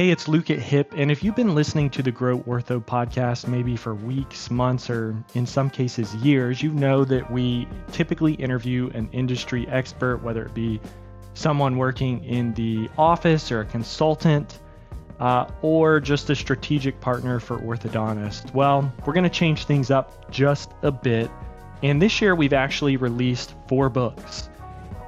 Hey, it's Luke at HIP, and if you've been listening to the Grow Ortho podcast maybe for weeks, months, or in some cases years, you know that we typically interview an industry expert, whether it be someone working in the office or a consultant, uh, or just a strategic partner for orthodontists. Well, we're going to change things up just a bit, and this year we've actually released four books.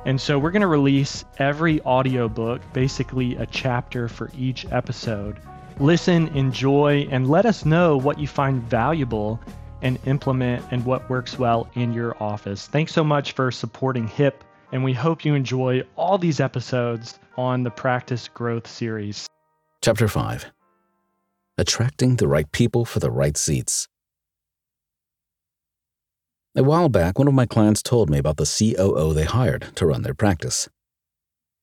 And so we're going to release every audiobook, basically a chapter for each episode. Listen, enjoy, and let us know what you find valuable and implement and what works well in your office. Thanks so much for supporting HIP, and we hope you enjoy all these episodes on the Practice Growth series. Chapter 5 Attracting the Right People for the Right Seats. A while back, one of my clients told me about the COO they hired to run their practice.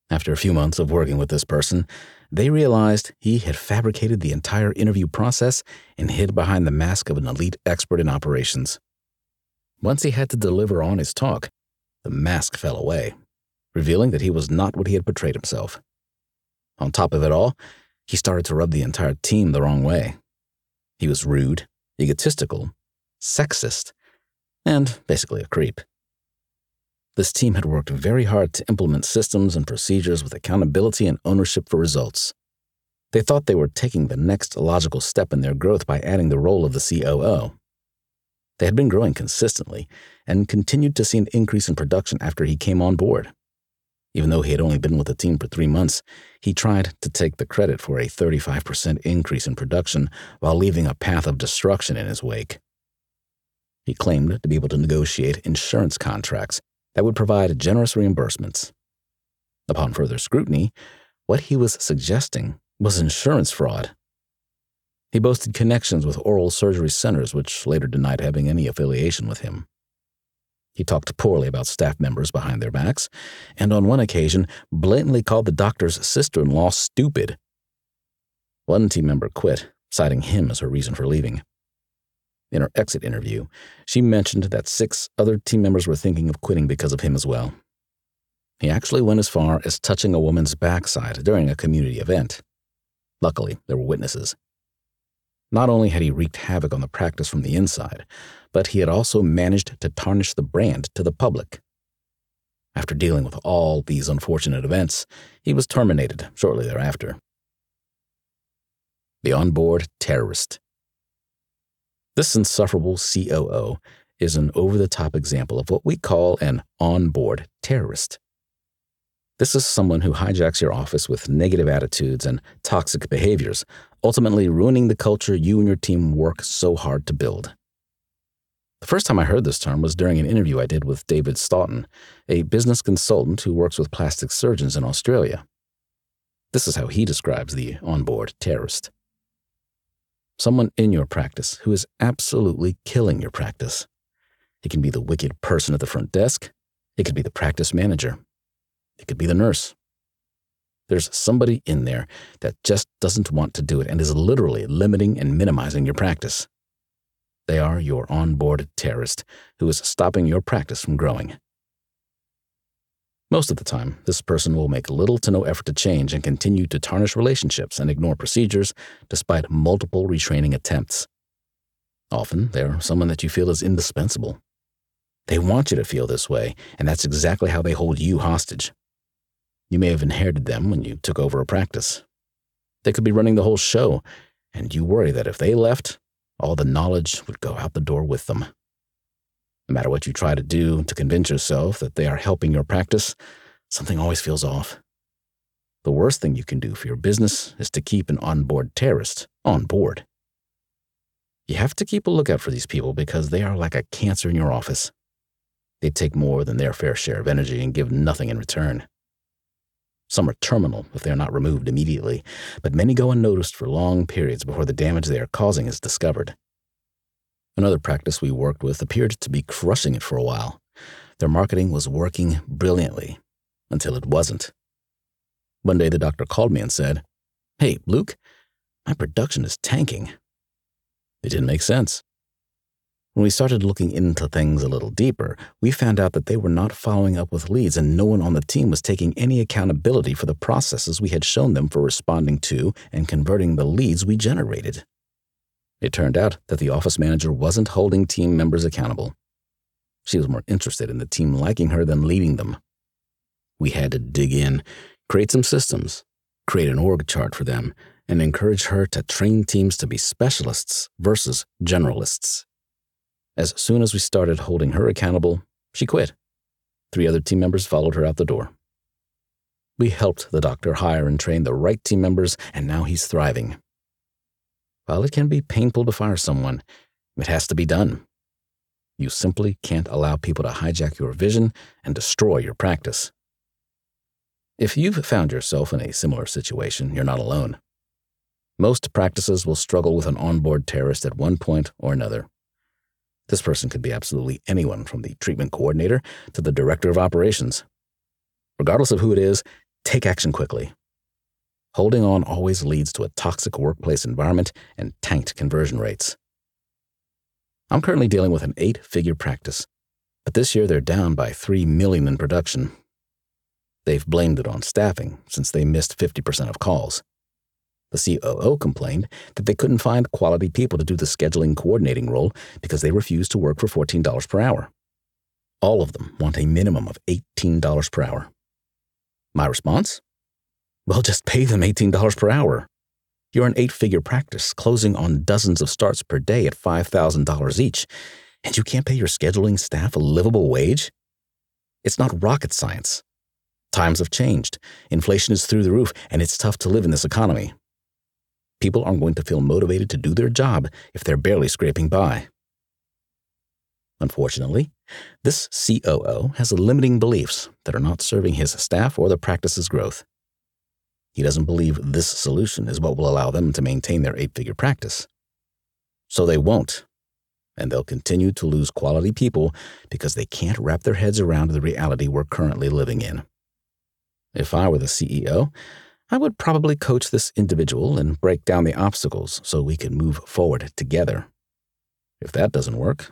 After a few months of working with this person, they realized he had fabricated the entire interview process and hid behind the mask of an elite expert in operations. Once he had to deliver on his talk, the mask fell away, revealing that he was not what he had portrayed himself. On top of it all, he started to rub the entire team the wrong way. He was rude, egotistical, sexist, and basically a creep. This team had worked very hard to implement systems and procedures with accountability and ownership for results. They thought they were taking the next logical step in their growth by adding the role of the COO. They had been growing consistently and continued to see an increase in production after he came on board. Even though he had only been with the team for three months, he tried to take the credit for a 35% increase in production while leaving a path of destruction in his wake. He claimed to be able to negotiate insurance contracts that would provide generous reimbursements. Upon further scrutiny, what he was suggesting was insurance fraud. He boasted connections with oral surgery centers, which later denied having any affiliation with him. He talked poorly about staff members behind their backs, and on one occasion blatantly called the doctor's sister in law stupid. One team member quit, citing him as her reason for leaving. In her exit interview, she mentioned that six other team members were thinking of quitting because of him as well. He actually went as far as touching a woman's backside during a community event. Luckily, there were witnesses. Not only had he wreaked havoc on the practice from the inside, but he had also managed to tarnish the brand to the public. After dealing with all these unfortunate events, he was terminated shortly thereafter. The onboard terrorist. This insufferable COO is an over the top example of what we call an onboard terrorist. This is someone who hijacks your office with negative attitudes and toxic behaviors, ultimately ruining the culture you and your team work so hard to build. The first time I heard this term was during an interview I did with David Stoughton, a business consultant who works with plastic surgeons in Australia. This is how he describes the onboard terrorist someone in your practice who is absolutely killing your practice. It can be the wicked person at the front desk, it could be the practice manager, it could be the nurse. There's somebody in there that just doesn't want to do it and is literally limiting and minimizing your practice. They are your onboard terrorist who is stopping your practice from growing. Most of the time, this person will make little to no effort to change and continue to tarnish relationships and ignore procedures despite multiple retraining attempts. Often, they're someone that you feel is indispensable. They want you to feel this way, and that's exactly how they hold you hostage. You may have inherited them when you took over a practice. They could be running the whole show, and you worry that if they left, all the knowledge would go out the door with them. No matter what you try to do to convince yourself that they are helping your practice, something always feels off. The worst thing you can do for your business is to keep an onboard terrorist on board. You have to keep a lookout for these people because they are like a cancer in your office. They take more than their fair share of energy and give nothing in return. Some are terminal if they are not removed immediately, but many go unnoticed for long periods before the damage they are causing is discovered. Another practice we worked with appeared to be crushing it for a while. Their marketing was working brilliantly until it wasn't. One day the doctor called me and said, Hey, Luke, my production is tanking. It didn't make sense. When we started looking into things a little deeper, we found out that they were not following up with leads and no one on the team was taking any accountability for the processes we had shown them for responding to and converting the leads we generated. It turned out that the office manager wasn't holding team members accountable. She was more interested in the team liking her than leading them. We had to dig in, create some systems, create an org chart for them, and encourage her to train teams to be specialists versus generalists. As soon as we started holding her accountable, she quit. Three other team members followed her out the door. We helped the doctor hire and train the right team members, and now he's thriving. While it can be painful to fire someone, it has to be done. You simply can't allow people to hijack your vision and destroy your practice. If you've found yourself in a similar situation, you're not alone. Most practices will struggle with an onboard terrorist at one point or another. This person could be absolutely anyone from the treatment coordinator to the director of operations. Regardless of who it is, take action quickly. Holding on always leads to a toxic workplace environment and tanked conversion rates. I'm currently dealing with an eight figure practice, but this year they're down by 3 million in production. They've blamed it on staffing since they missed 50% of calls. The COO complained that they couldn't find quality people to do the scheduling coordinating role because they refused to work for $14 per hour. All of them want a minimum of $18 per hour. My response? Well, just pay them $18 per hour. You're an eight figure practice, closing on dozens of starts per day at $5,000 each, and you can't pay your scheduling staff a livable wage? It's not rocket science. Times have changed, inflation is through the roof, and it's tough to live in this economy people aren't going to feel motivated to do their job if they're barely scraping by. Unfortunately, this COO has limiting beliefs that are not serving his staff or the practice's growth. He doesn't believe this solution is what will allow them to maintain their eight figure practice. So they won't, and they'll continue to lose quality people because they can't wrap their heads around the reality we're currently living in. If I were the CEO, I would probably coach this individual and break down the obstacles so we can move forward together. If that doesn't work,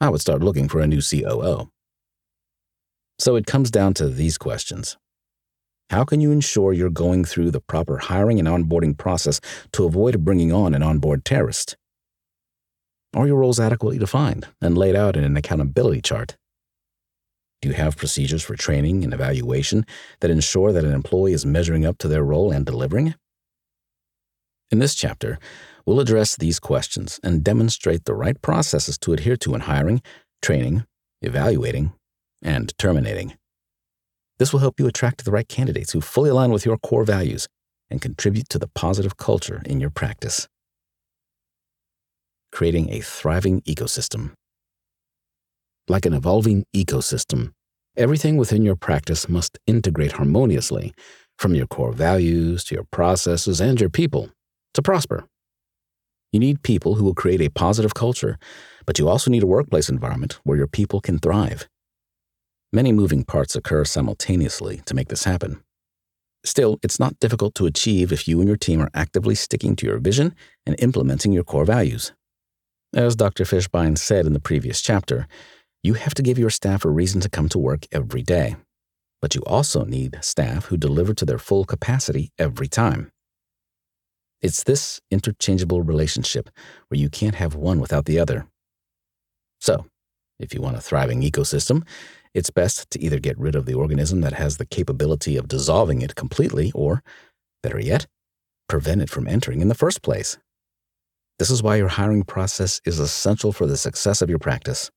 I would start looking for a new COO. So it comes down to these questions. How can you ensure you're going through the proper hiring and onboarding process to avoid bringing on an onboard terrorist? Are your roles adequately defined and laid out in an accountability chart? Do you have procedures for training and evaluation that ensure that an employee is measuring up to their role and delivering? In this chapter, we'll address these questions and demonstrate the right processes to adhere to in hiring, training, evaluating, and terminating. This will help you attract the right candidates who fully align with your core values and contribute to the positive culture in your practice. Creating a thriving ecosystem like an evolving ecosystem. Everything within your practice must integrate harmoniously, from your core values to your processes and your people, to prosper. You need people who will create a positive culture, but you also need a workplace environment where your people can thrive. Many moving parts occur simultaneously to make this happen. Still, it's not difficult to achieve if you and your team are actively sticking to your vision and implementing your core values. As Dr. Fishbein said in the previous chapter, you have to give your staff a reason to come to work every day. But you also need staff who deliver to their full capacity every time. It's this interchangeable relationship where you can't have one without the other. So, if you want a thriving ecosystem, it's best to either get rid of the organism that has the capability of dissolving it completely, or, better yet, prevent it from entering in the first place. This is why your hiring process is essential for the success of your practice.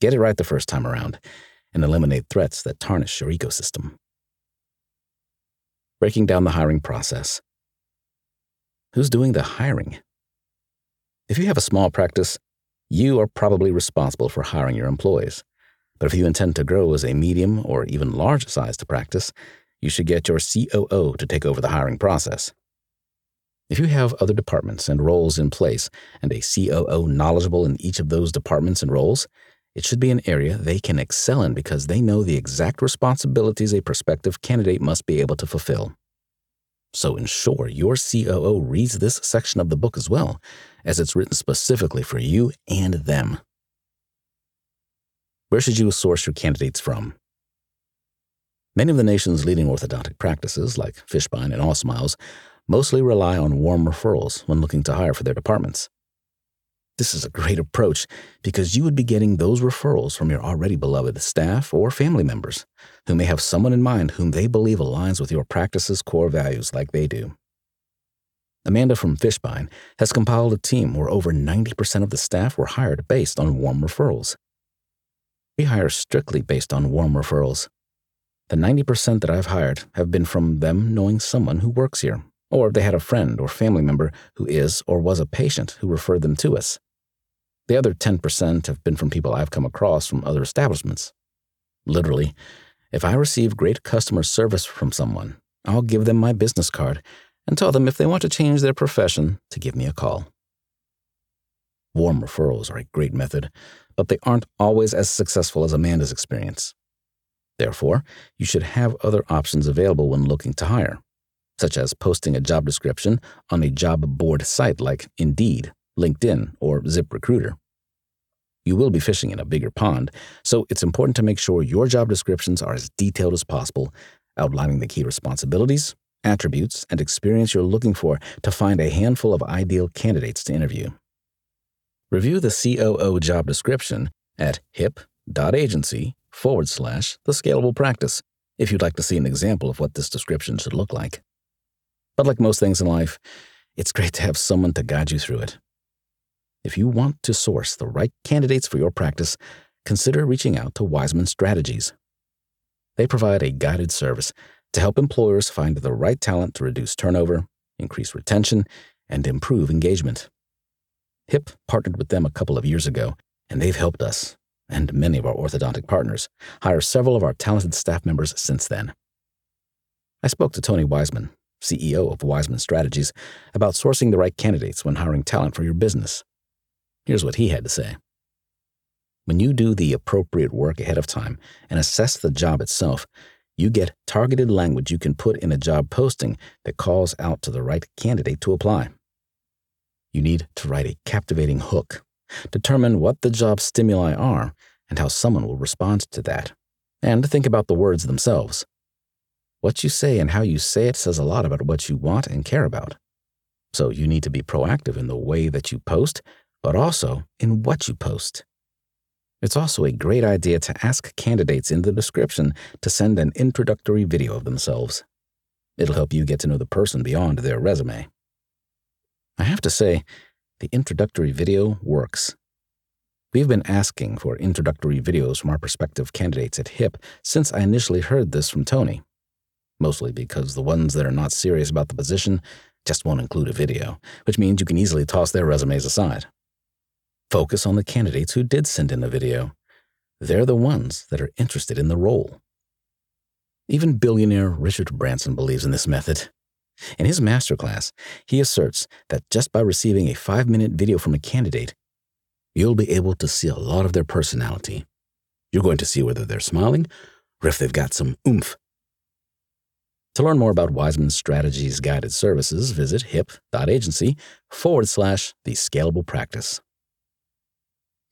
Get it right the first time around and eliminate threats that tarnish your ecosystem. Breaking down the hiring process. Who's doing the hiring? If you have a small practice, you are probably responsible for hiring your employees. But if you intend to grow as a medium or even large sized practice, you should get your COO to take over the hiring process. If you have other departments and roles in place and a COO knowledgeable in each of those departments and roles, it should be an area they can excel in because they know the exact responsibilities a prospective candidate must be able to fulfill. So ensure your COO reads this section of the book as well, as it's written specifically for you and them. Where should you source your candidates from? Many of the nation's leading orthodontic practices, like Fishbein and Allsmiles, mostly rely on warm referrals when looking to hire for their departments. This is a great approach because you would be getting those referrals from your already beloved staff or family members who may have someone in mind whom they believe aligns with your practice's core values like they do. Amanda from Fishbein has compiled a team where over 90% of the staff were hired based on warm referrals. We hire strictly based on warm referrals. The 90% that I've hired have been from them knowing someone who works here, or they had a friend or family member who is or was a patient who referred them to us. The other 10% have been from people I've come across from other establishments. Literally, if I receive great customer service from someone, I'll give them my business card and tell them if they want to change their profession to give me a call. Warm referrals are a great method, but they aren't always as successful as Amanda's experience. Therefore, you should have other options available when looking to hire, such as posting a job description on a job board site like Indeed LinkedIn, or ZipRecruiter. You will be fishing in a bigger pond, so it's important to make sure your job descriptions are as detailed as possible, outlining the key responsibilities, attributes, and experience you're looking for to find a handful of ideal candidates to interview. Review the COO job description at hip.agency forward slash the scalable practice if you'd like to see an example of what this description should look like. But like most things in life, it's great to have someone to guide you through it. If you want to source the right candidates for your practice, consider reaching out to Wiseman Strategies. They provide a guided service to help employers find the right talent to reduce turnover, increase retention, and improve engagement. HIP partnered with them a couple of years ago, and they've helped us, and many of our orthodontic partners, hire several of our talented staff members since then. I spoke to Tony Wiseman, CEO of Wiseman Strategies, about sourcing the right candidates when hiring talent for your business. Here's what he had to say. When you do the appropriate work ahead of time and assess the job itself, you get targeted language you can put in a job posting that calls out to the right candidate to apply. You need to write a captivating hook, determine what the job stimuli are and how someone will respond to that, and think about the words themselves. What you say and how you say it says a lot about what you want and care about. So you need to be proactive in the way that you post but also in what you post. It's also a great idea to ask candidates in the description to send an introductory video of themselves. It'll help you get to know the person beyond their resume. I have to say, the introductory video works. We've been asking for introductory videos from our prospective candidates at HIP since I initially heard this from Tony, mostly because the ones that are not serious about the position just won't include a video, which means you can easily toss their resumes aside. Focus on the candidates who did send in a video. They're the ones that are interested in the role. Even billionaire Richard Branson believes in this method. In his masterclass, he asserts that just by receiving a five minute video from a candidate, you'll be able to see a lot of their personality. You're going to see whether they're smiling or if they've got some oomph. To learn more about Wiseman Strategies guided services, visit hip.agency forward slash the scalable practice.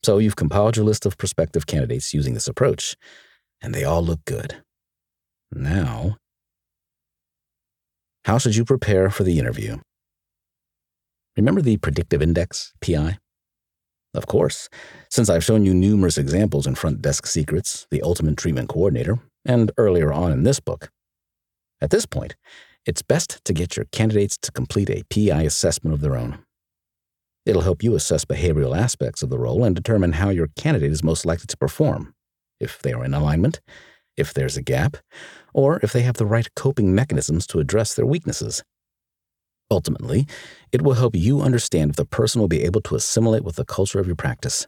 So you've compiled your list of prospective candidates using this approach, and they all look good. Now, how should you prepare for the interview? Remember the predictive index, PI? Of course, since I've shown you numerous examples in Front Desk Secrets, The Ultimate Treatment Coordinator, and earlier on in this book. At this point, it's best to get your candidates to complete a PI assessment of their own. It'll help you assess behavioral aspects of the role and determine how your candidate is most likely to perform, if they are in alignment, if there's a gap, or if they have the right coping mechanisms to address their weaknesses. Ultimately, it will help you understand if the person will be able to assimilate with the culture of your practice.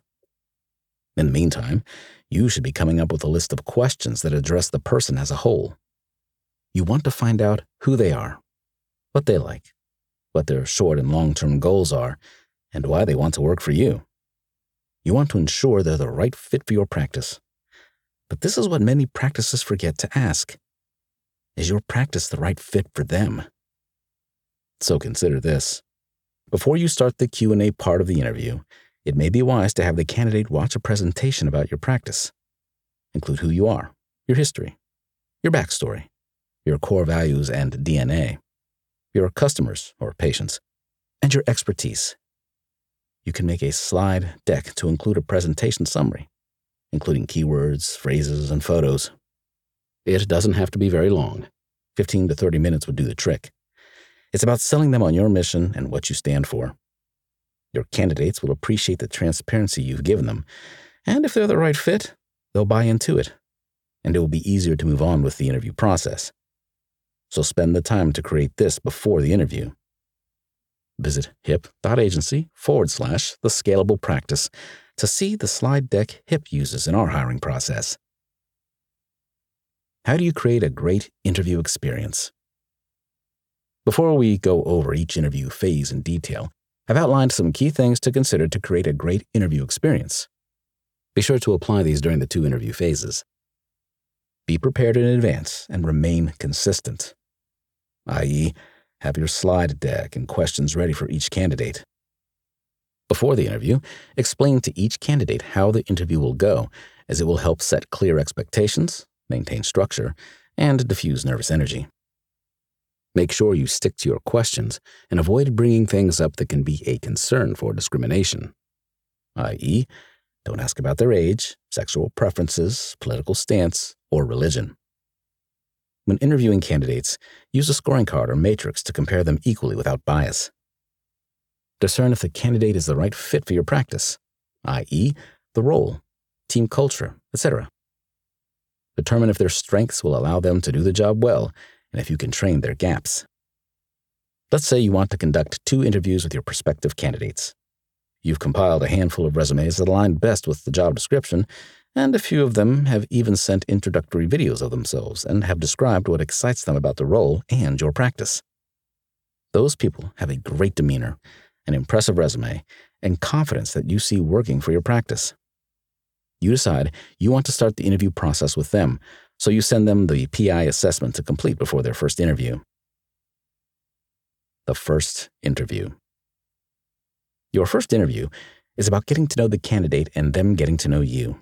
In the meantime, you should be coming up with a list of questions that address the person as a whole. You want to find out who they are, what they like, what their short and long term goals are, and why they want to work for you. You want to ensure they're the right fit for your practice. But this is what many practices forget to ask Is your practice the right fit for them? So consider this Before you start the Q&A part of the interview, it may be wise to have the candidate watch a presentation about your practice. Include who you are, your history, your backstory, your core values and DNA, your customers or patients, and your expertise. You can make a slide deck to include a presentation summary, including keywords, phrases, and photos. It doesn't have to be very long. 15 to 30 minutes would do the trick. It's about selling them on your mission and what you stand for. Your candidates will appreciate the transparency you've given them, and if they're the right fit, they'll buy into it, and it will be easier to move on with the interview process. So spend the time to create this before the interview. Visit hip.agency forward slash the scalable practice to see the slide deck HIP uses in our hiring process. How do you create a great interview experience? Before we go over each interview phase in detail, I've outlined some key things to consider to create a great interview experience. Be sure to apply these during the two interview phases. Be prepared in advance and remain consistent, i.e., have your slide deck and questions ready for each candidate. Before the interview, explain to each candidate how the interview will go, as it will help set clear expectations, maintain structure, and diffuse nervous energy. Make sure you stick to your questions and avoid bringing things up that can be a concern for discrimination, i.e., don't ask about their age, sexual preferences, political stance, or religion. When interviewing candidates, use a scoring card or matrix to compare them equally without bias. Discern if the candidate is the right fit for your practice, i.e., the role, team culture, etc. Determine if their strengths will allow them to do the job well and if you can train their gaps. Let's say you want to conduct two interviews with your prospective candidates. You've compiled a handful of resumes that align best with the job description, and a few of them have even sent introductory videos of themselves and have described what excites them about the role and your practice. Those people have a great demeanor, an impressive resume, and confidence that you see working for your practice. You decide you want to start the interview process with them, so you send them the PI assessment to complete before their first interview. The first interview. Your first interview is about getting to know the candidate and them getting to know you.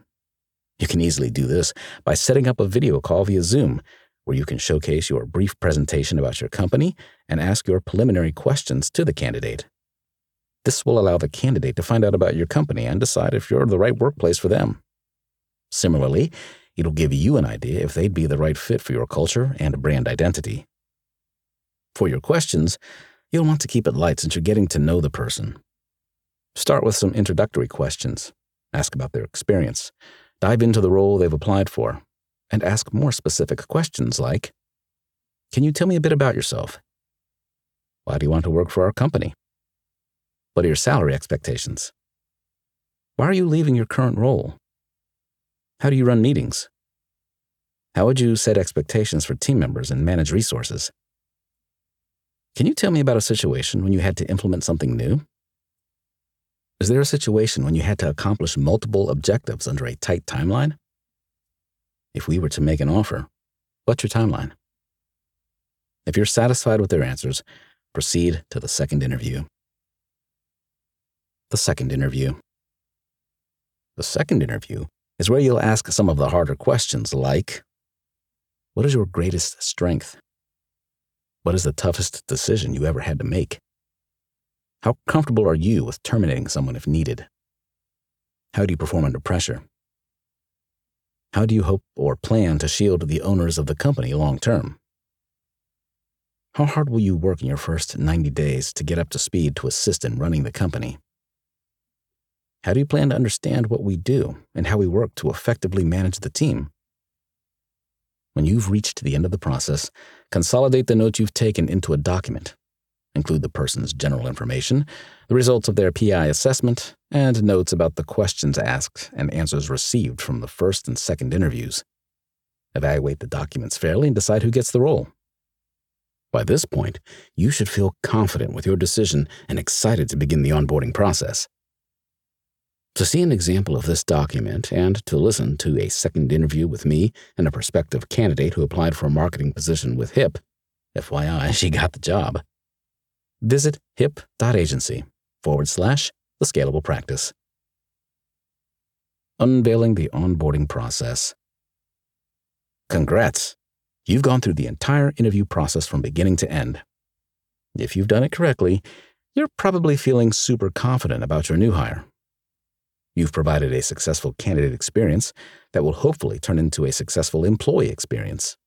You can easily do this by setting up a video call via Zoom, where you can showcase your brief presentation about your company and ask your preliminary questions to the candidate. This will allow the candidate to find out about your company and decide if you're the right workplace for them. Similarly, it'll give you an idea if they'd be the right fit for your culture and brand identity. For your questions, you'll want to keep it light since you're getting to know the person. Start with some introductory questions. Ask about their experience. Dive into the role they've applied for. And ask more specific questions like Can you tell me a bit about yourself? Why do you want to work for our company? What are your salary expectations? Why are you leaving your current role? How do you run meetings? How would you set expectations for team members and manage resources? Can you tell me about a situation when you had to implement something new? Is there a situation when you had to accomplish multiple objectives under a tight timeline? If we were to make an offer, what's your timeline? If you're satisfied with their answers, proceed to the second interview. The second interview. The second interview is where you'll ask some of the harder questions like What is your greatest strength? What is the toughest decision you ever had to make? How comfortable are you with terminating someone if needed? How do you perform under pressure? How do you hope or plan to shield the owners of the company long term? How hard will you work in your first 90 days to get up to speed to assist in running the company? How do you plan to understand what we do and how we work to effectively manage the team? When you've reached the end of the process, consolidate the notes you've taken into a document include the person's general information, the results of their PI assessment, and notes about the questions asked and answers received from the first and second interviews. Evaluate the documents fairly and decide who gets the role. By this point, you should feel confident with your decision and excited to begin the onboarding process. To see an example of this document and to listen to a second interview with me and a prospective candidate who applied for a marketing position with HIP, FYI, she got the job visit hip.agency forward slash the scalable practice. Unveiling the onboarding process. Congrats! You've gone through the entire interview process from beginning to end. If you've done it correctly, you're probably feeling super confident about your new hire. You've provided a successful candidate experience that will hopefully turn into a successful employee experience.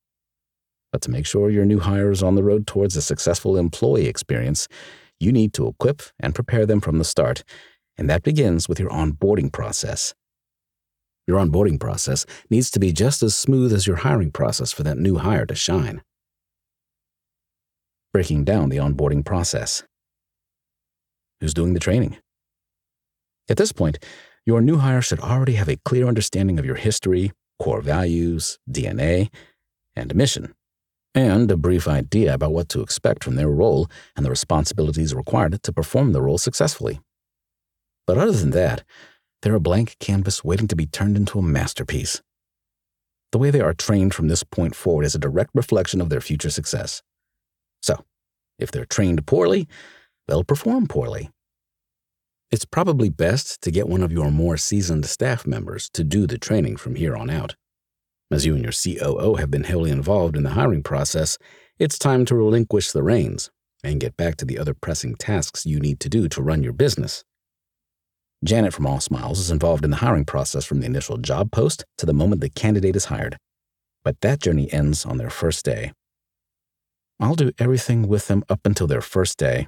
But to make sure your new hire is on the road towards a successful employee experience, you need to equip and prepare them from the start, and that begins with your onboarding process. Your onboarding process needs to be just as smooth as your hiring process for that new hire to shine. Breaking down the onboarding process. Who's doing the training? At this point, your new hire should already have a clear understanding of your history, core values, DNA, and mission and a brief idea about what to expect from their role and the responsibilities required to perform the role successfully. But other than that, they're a blank canvas waiting to be turned into a masterpiece. The way they are trained from this point forward is a direct reflection of their future success. So, if they're trained poorly, they'll perform poorly. It's probably best to get one of your more seasoned staff members to do the training from here on out. As you and your COO have been heavily involved in the hiring process, it's time to relinquish the reins and get back to the other pressing tasks you need to do to run your business. Janet from All Smiles is involved in the hiring process from the initial job post to the moment the candidate is hired. But that journey ends on their first day. I'll do everything with them up until their first day.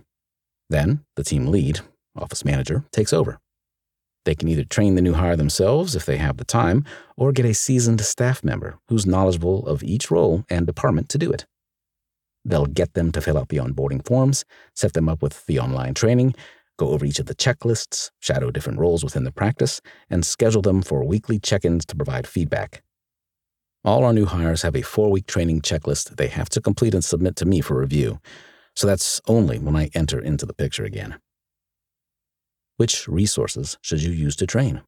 Then, the team lead, office manager, takes over. They can either train the new hire themselves if they have the time, or get a seasoned staff member who's knowledgeable of each role and department to do it. They'll get them to fill out the onboarding forms, set them up with the online training, go over each of the checklists, shadow different roles within the practice, and schedule them for weekly check ins to provide feedback. All our new hires have a four week training checklist they have to complete and submit to me for review, so that's only when I enter into the picture again. Which resources should you use to train?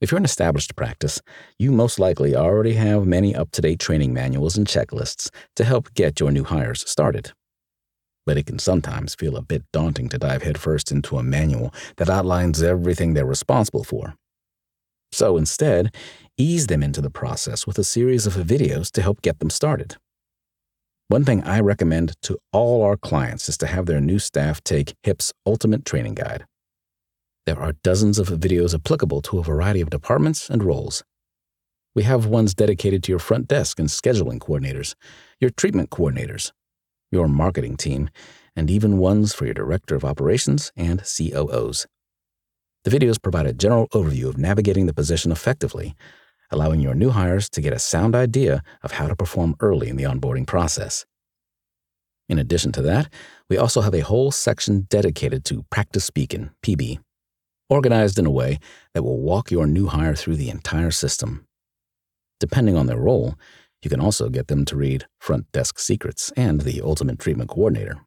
If you're an established practice, you most likely already have many up to date training manuals and checklists to help get your new hires started. But it can sometimes feel a bit daunting to dive headfirst into a manual that outlines everything they're responsible for. So instead, ease them into the process with a series of videos to help get them started. One thing I recommend to all our clients is to have their new staff take HIP's Ultimate Training Guide. There are dozens of videos applicable to a variety of departments and roles. We have ones dedicated to your front desk and scheduling coordinators, your treatment coordinators, your marketing team, and even ones for your director of operations and COOs. The videos provide a general overview of navigating the position effectively allowing your new hires to get a sound idea of how to perform early in the onboarding process. In addition to that, we also have a whole section dedicated to Practice Speaking, PB, organized in a way that will walk your new hire through the entire system. Depending on their role, you can also get them to read Front Desk Secrets and The Ultimate Treatment Coordinator.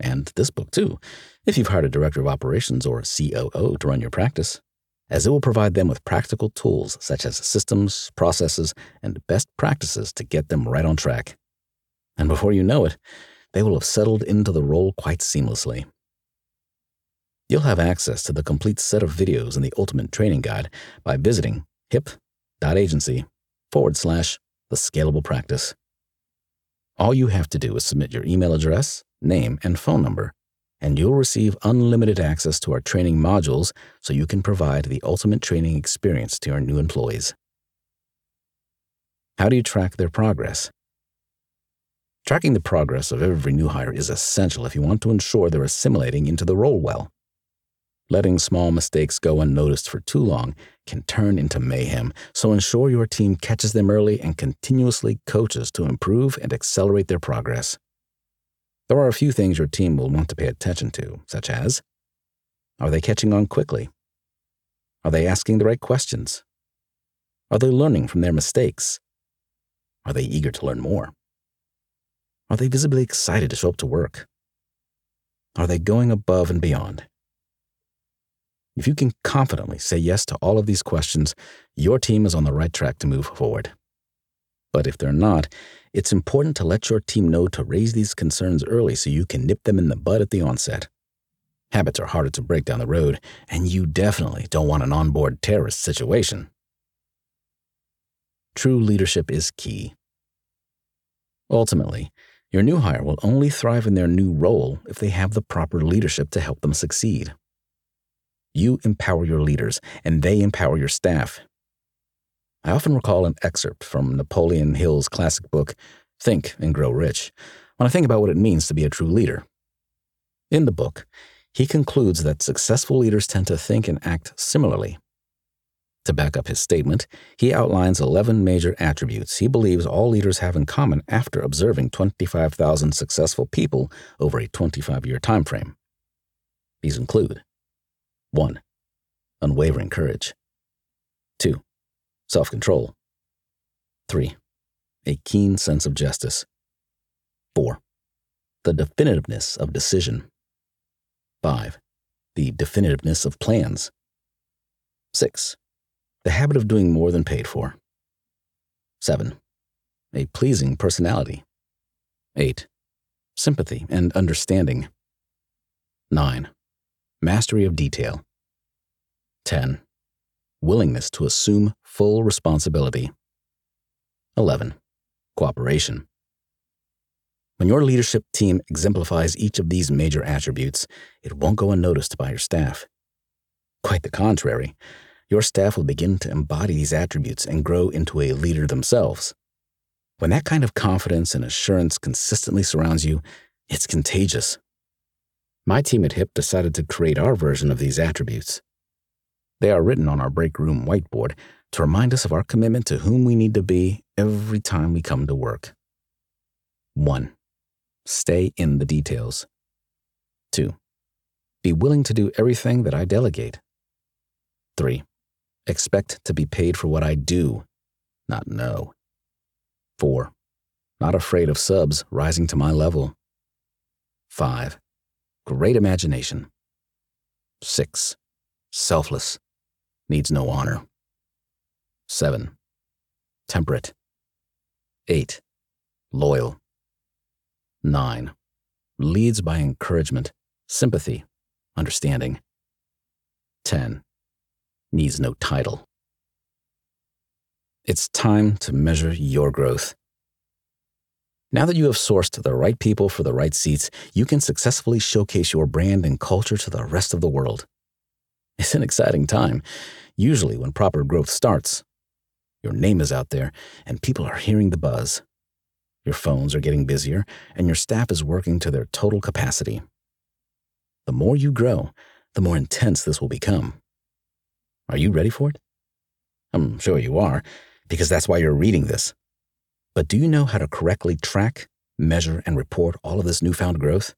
And this book, too, if you've hired a director of operations or COO to run your practice as it will provide them with practical tools such as systems, processes, and best practices to get them right on track. And before you know it, they will have settled into the role quite seamlessly. You'll have access to the complete set of videos in the Ultimate Training Guide by visiting hip.agency forward slash the scalable practice. All you have to do is submit your email address, name, and phone number and you'll receive unlimited access to our training modules so you can provide the ultimate training experience to your new employees. How do you track their progress? Tracking the progress of every new hire is essential if you want to ensure they're assimilating into the role well. Letting small mistakes go unnoticed for too long can turn into mayhem, so ensure your team catches them early and continuously coaches to improve and accelerate their progress. There are a few things your team will want to pay attention to, such as Are they catching on quickly? Are they asking the right questions? Are they learning from their mistakes? Are they eager to learn more? Are they visibly excited to show up to work? Are they going above and beyond? If you can confidently say yes to all of these questions, your team is on the right track to move forward. But if they're not, it's important to let your team know to raise these concerns early so you can nip them in the bud at the onset. Habits are harder to break down the road, and you definitely don't want an onboard terrorist situation. True leadership is key. Ultimately, your new hire will only thrive in their new role if they have the proper leadership to help them succeed. You empower your leaders, and they empower your staff. I often recall an excerpt from Napoleon Hill's classic book, Think and Grow Rich, when I think about what it means to be a true leader. In the book, he concludes that successful leaders tend to think and act similarly. To back up his statement, he outlines 11 major attributes he believes all leaders have in common after observing 25,000 successful people over a 25 year time frame. These include 1. Unwavering courage. 2. Self control. 3. A keen sense of justice. 4. The definitiveness of decision. 5. The definitiveness of plans. 6. The habit of doing more than paid for. 7. A pleasing personality. 8. Sympathy and understanding. 9. Mastery of detail. 10. Willingness to assume full responsibility. 11. Cooperation. When your leadership team exemplifies each of these major attributes, it won't go unnoticed by your staff. Quite the contrary, your staff will begin to embody these attributes and grow into a leader themselves. When that kind of confidence and assurance consistently surrounds you, it's contagious. My team at HIP decided to create our version of these attributes. They are written on our break room whiteboard to remind us of our commitment to whom we need to be every time we come to work. 1. Stay in the details. 2. Be willing to do everything that I delegate. 3. Expect to be paid for what I do, not know. 4. Not afraid of subs rising to my level. 5. Great imagination. 6. Selfless. Needs no honor. 7. Temperate. 8. Loyal. 9. Leads by encouragement, sympathy, understanding. 10 needs no title. It's time to measure your growth. Now that you have sourced the right people for the right seats, you can successfully showcase your brand and culture to the rest of the world. It's an exciting time, usually when proper growth starts. Your name is out there, and people are hearing the buzz. Your phones are getting busier, and your staff is working to their total capacity. The more you grow, the more intense this will become. Are you ready for it? I'm sure you are, because that's why you're reading this. But do you know how to correctly track, measure, and report all of this newfound growth?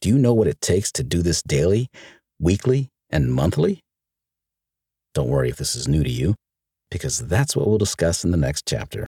Do you know what it takes to do this daily, weekly, and monthly? Don't worry if this is new to you, because that's what we'll discuss in the next chapter.